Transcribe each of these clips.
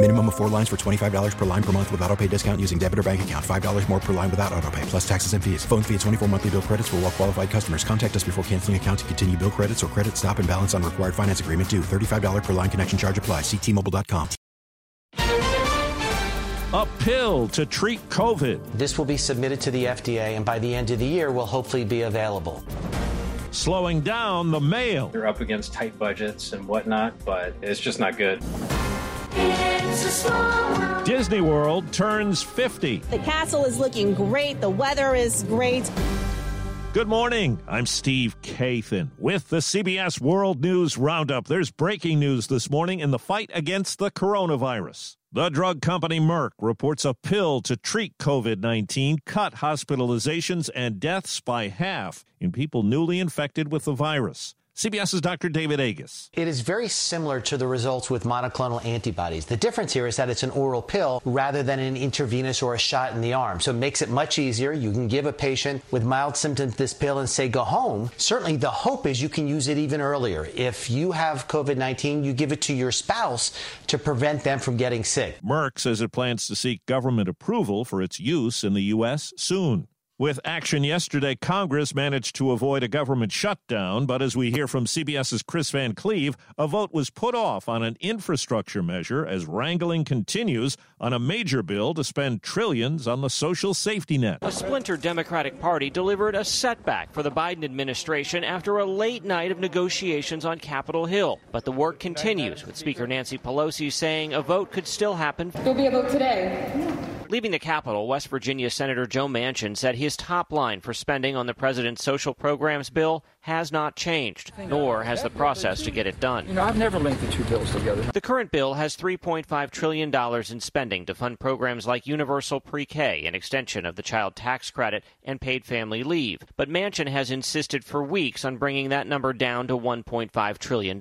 Minimum of four lines for $25 per line per month with auto pay discount using debit or bank account. $5 more per line without auto pay, plus taxes and fees. Phone fee at 24 monthly bill credits for all well qualified customers. Contact us before canceling account to continue bill credits or credit stop and balance on required finance agreement due. $35 per line connection charge apply. Ctmobile.com. A pill to treat COVID. This will be submitted to the FDA and by the end of the year will hopefully be available. Slowing down the mail. They're up against tight budgets and whatnot, but it's just not good. Disney World turns 50. The castle is looking great. The weather is great. Good morning. I'm Steve Kathan with the CBS World News Roundup. There's breaking news this morning in the fight against the coronavirus. The drug company Merck reports a pill to treat COVID 19 cut hospitalizations and deaths by half in people newly infected with the virus. CBS's Dr. David Agus. It is very similar to the results with monoclonal antibodies. The difference here is that it's an oral pill rather than an intravenous or a shot in the arm. So it makes it much easier. You can give a patient with mild symptoms this pill and say go home. Certainly the hope is you can use it even earlier. If you have COVID 19, you give it to your spouse to prevent them from getting sick. Merck says it plans to seek government approval for its use in the U.S. soon. With action yesterday, Congress managed to avoid a government shutdown, but as we hear from CBS's Chris Van Cleave, a vote was put off on an infrastructure measure as wrangling continues on a major bill to spend trillions on the social safety net. A splinter Democratic Party delivered a setback for the Biden administration after a late night of negotiations on Capitol Hill. But the work continues, with Speaker Nancy Pelosi saying a vote could still happen. There'll be a vote today. Leaving the Capitol, West Virginia Senator Joe Manchin said his top line for spending on the president's social programs bill has not changed, nor has the process to get it done. You know, I've never linked the two bills together. The current bill has $3.5 trillion in spending to fund programs like universal pre K, an extension of the child tax credit, and paid family leave. But Manchin has insisted for weeks on bringing that number down to $1.5 trillion.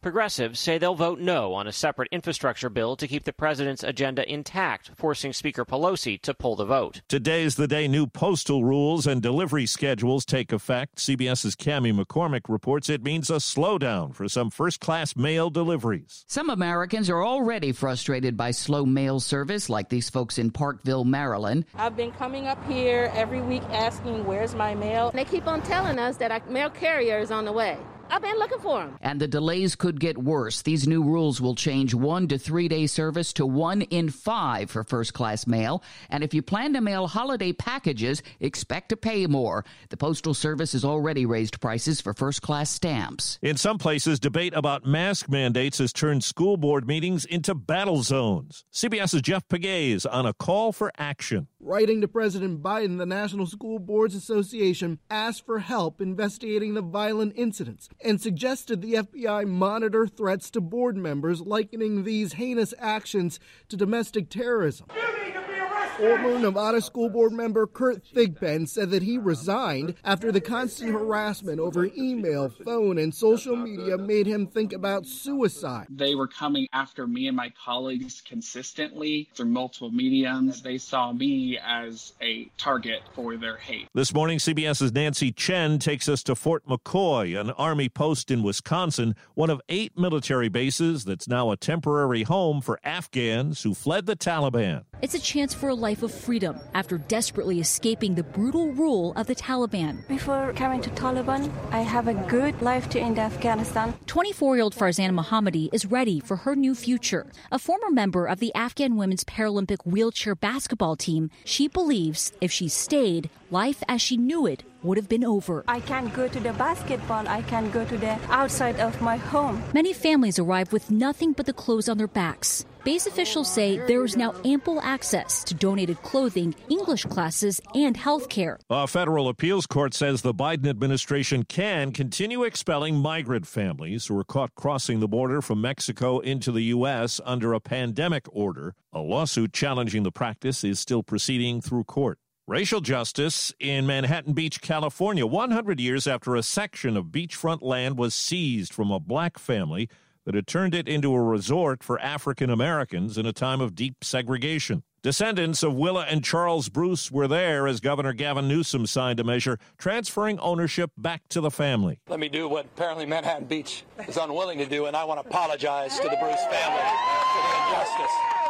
Progressives say they'll vote no on a separate infrastructure bill to keep the president's agenda intact, forcing Speaker Pelosi to pull the vote. Today's the day new postal rules and delivery schedules take effect. CBS's Cami McCormick reports it means a slowdown for some first class mail deliveries. Some Americans are already frustrated by slow mail service, like these folks in Parkville, Maryland. I've been coming up here every week asking, Where's my mail? They keep on telling us that our mail carrier is on the way. I've been looking for them. And the delays could get worse. These new rules will change one to three day service to one in five for first class mail. And if you plan to mail holiday packages, expect to pay more. The Postal Service has already raised prices for first class stamps. In some places, debate about mask mandates has turned school board meetings into battle zones. CBS's Jeff Pegues on a call for action. Writing to President Biden, the National School Boards Association asked for help investigating the violent incidents and suggested the FBI monitor threats to board members, likening these heinous actions to domestic terrorism. Former Nevada School Board member Kurt Thigpen said that he resigned after the constant harassment over email, phone, and social media made him think about suicide. They were coming after me and my colleagues consistently through multiple mediums. They saw me as a target for their hate. This morning, CBS's Nancy Chen takes us to Fort McCoy, an Army post in Wisconsin, one of eight military bases that's now a temporary home for Afghans who fled the Taliban. It's a chance for a life of freedom after desperately escaping the brutal rule of the Taliban. Before coming to Taliban, I have a good life to end Afghanistan. 24-year-old Farzana Mohammadi is ready for her new future. A former member of the Afghan women's Paralympic wheelchair basketball team, she believes if she stayed, life as she knew it would have been over. I can't go to the basketball. I can't go to the outside of my home. Many families arrive with nothing but the clothes on their backs. Base officials say there is now ample access to donated clothing, English classes, and health care. A federal appeals court says the Biden administration can continue expelling migrant families who were caught crossing the border from Mexico into the U.S. under a pandemic order. A lawsuit challenging the practice is still proceeding through court. Racial justice in Manhattan Beach, California, 100 years after a section of beachfront land was seized from a black family that had turned it into a resort for African Americans in a time of deep segregation. Descendants of Willa and Charles Bruce were there as Governor Gavin Newsom signed a measure transferring ownership back to the family. Let me do what apparently Manhattan Beach is unwilling to do, and I want to apologize to the Bruce family for the injustice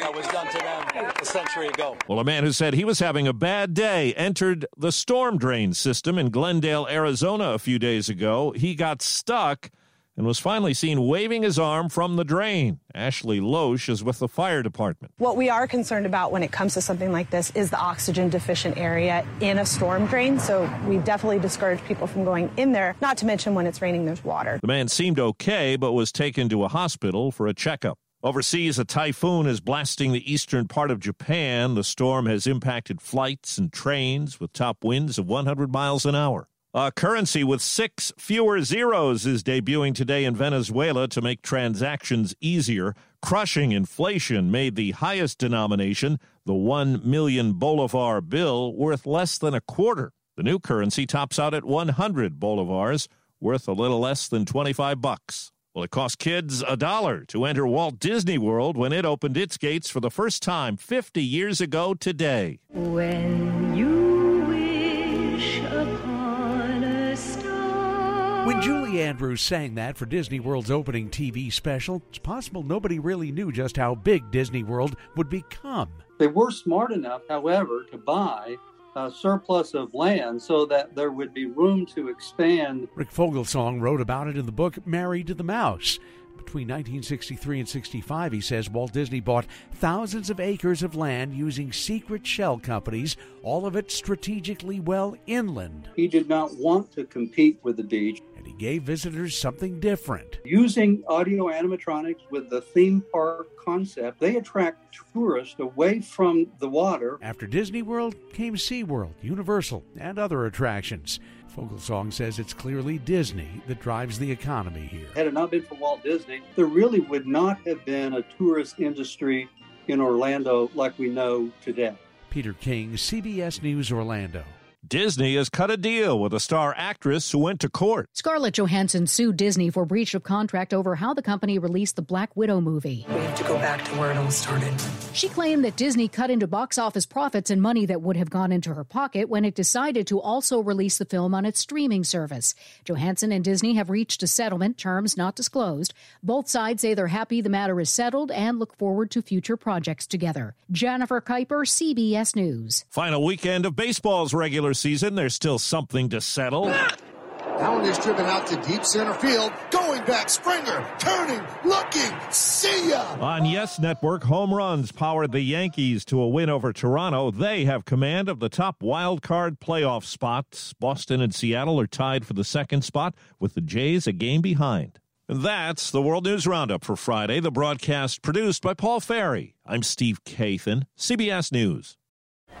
that was done to them a century ago. Well, a man who said he was having a bad day entered the storm drain system in Glendale, Arizona a few days ago. He got stuck and was finally seen waving his arm from the drain. Ashley Loesch is with the fire department. What we are concerned about when it comes to something like this is the oxygen deficient area in a storm drain. So we definitely discourage people from going in there, not to mention when it's raining, there's water. The man seemed okay, but was taken to a hospital for a checkup. Overseas, a typhoon is blasting the eastern part of Japan. The storm has impacted flights and trains with top winds of 100 miles an hour. A currency with six fewer zeros is debuting today in Venezuela to make transactions easier. Crushing inflation made the highest denomination, the 1 million bolivar bill, worth less than a quarter. The new currency tops out at 100 bolivars, worth a little less than 25 bucks. Well, it cost kids a dollar to enter Walt Disney World when it opened its gates for the first time 50 years ago today. When you wish upon a star. When Julie Andrews sang that for Disney World's opening TV special, it's possible nobody really knew just how big Disney World would become. They were smart enough, however, to buy a surplus of land so that there would be room to expand. Rick Foglesong wrote about it in the book Married to the Mouse. Between 1963 and 65, he says Walt Disney bought thousands of acres of land using secret shell companies, all of it strategically well inland. He did not want to compete with the beach. And he gave visitors something different. Using audio animatronics with the theme park concept, they attract tourists away from the water. After Disney World came SeaWorld, Universal, and other attractions. Foglesong says it's clearly Disney that drives the economy here. Had it not been for Walt Disney, there really would not have been a tourist industry in Orlando like we know today. Peter King, CBS News Orlando. Disney has cut a deal with a star actress who went to court. Scarlett Johansson sued Disney for breach of contract over how the company released the Black Widow movie. We have to go back to where it all started. She claimed that Disney cut into box office profits and money that would have gone into her pocket when it decided to also release the film on its streaming service. Johansson and Disney have reached a settlement, terms not disclosed. Both sides say they're happy the matter is settled and look forward to future projects together. Jennifer Kuiper, CBS News. Final weekend of baseball's regular season. There's still something to settle. That one is driven out to deep center field. Going back, Springer, turning, looking, see ya! On Yes Network, home runs powered the Yankees to a win over Toronto. They have command of the top wild card playoff spots. Boston and Seattle are tied for the second spot, with the Jays a game behind. And that's the World News Roundup for Friday, the broadcast produced by Paul Ferry. I'm Steve Kathan, CBS News.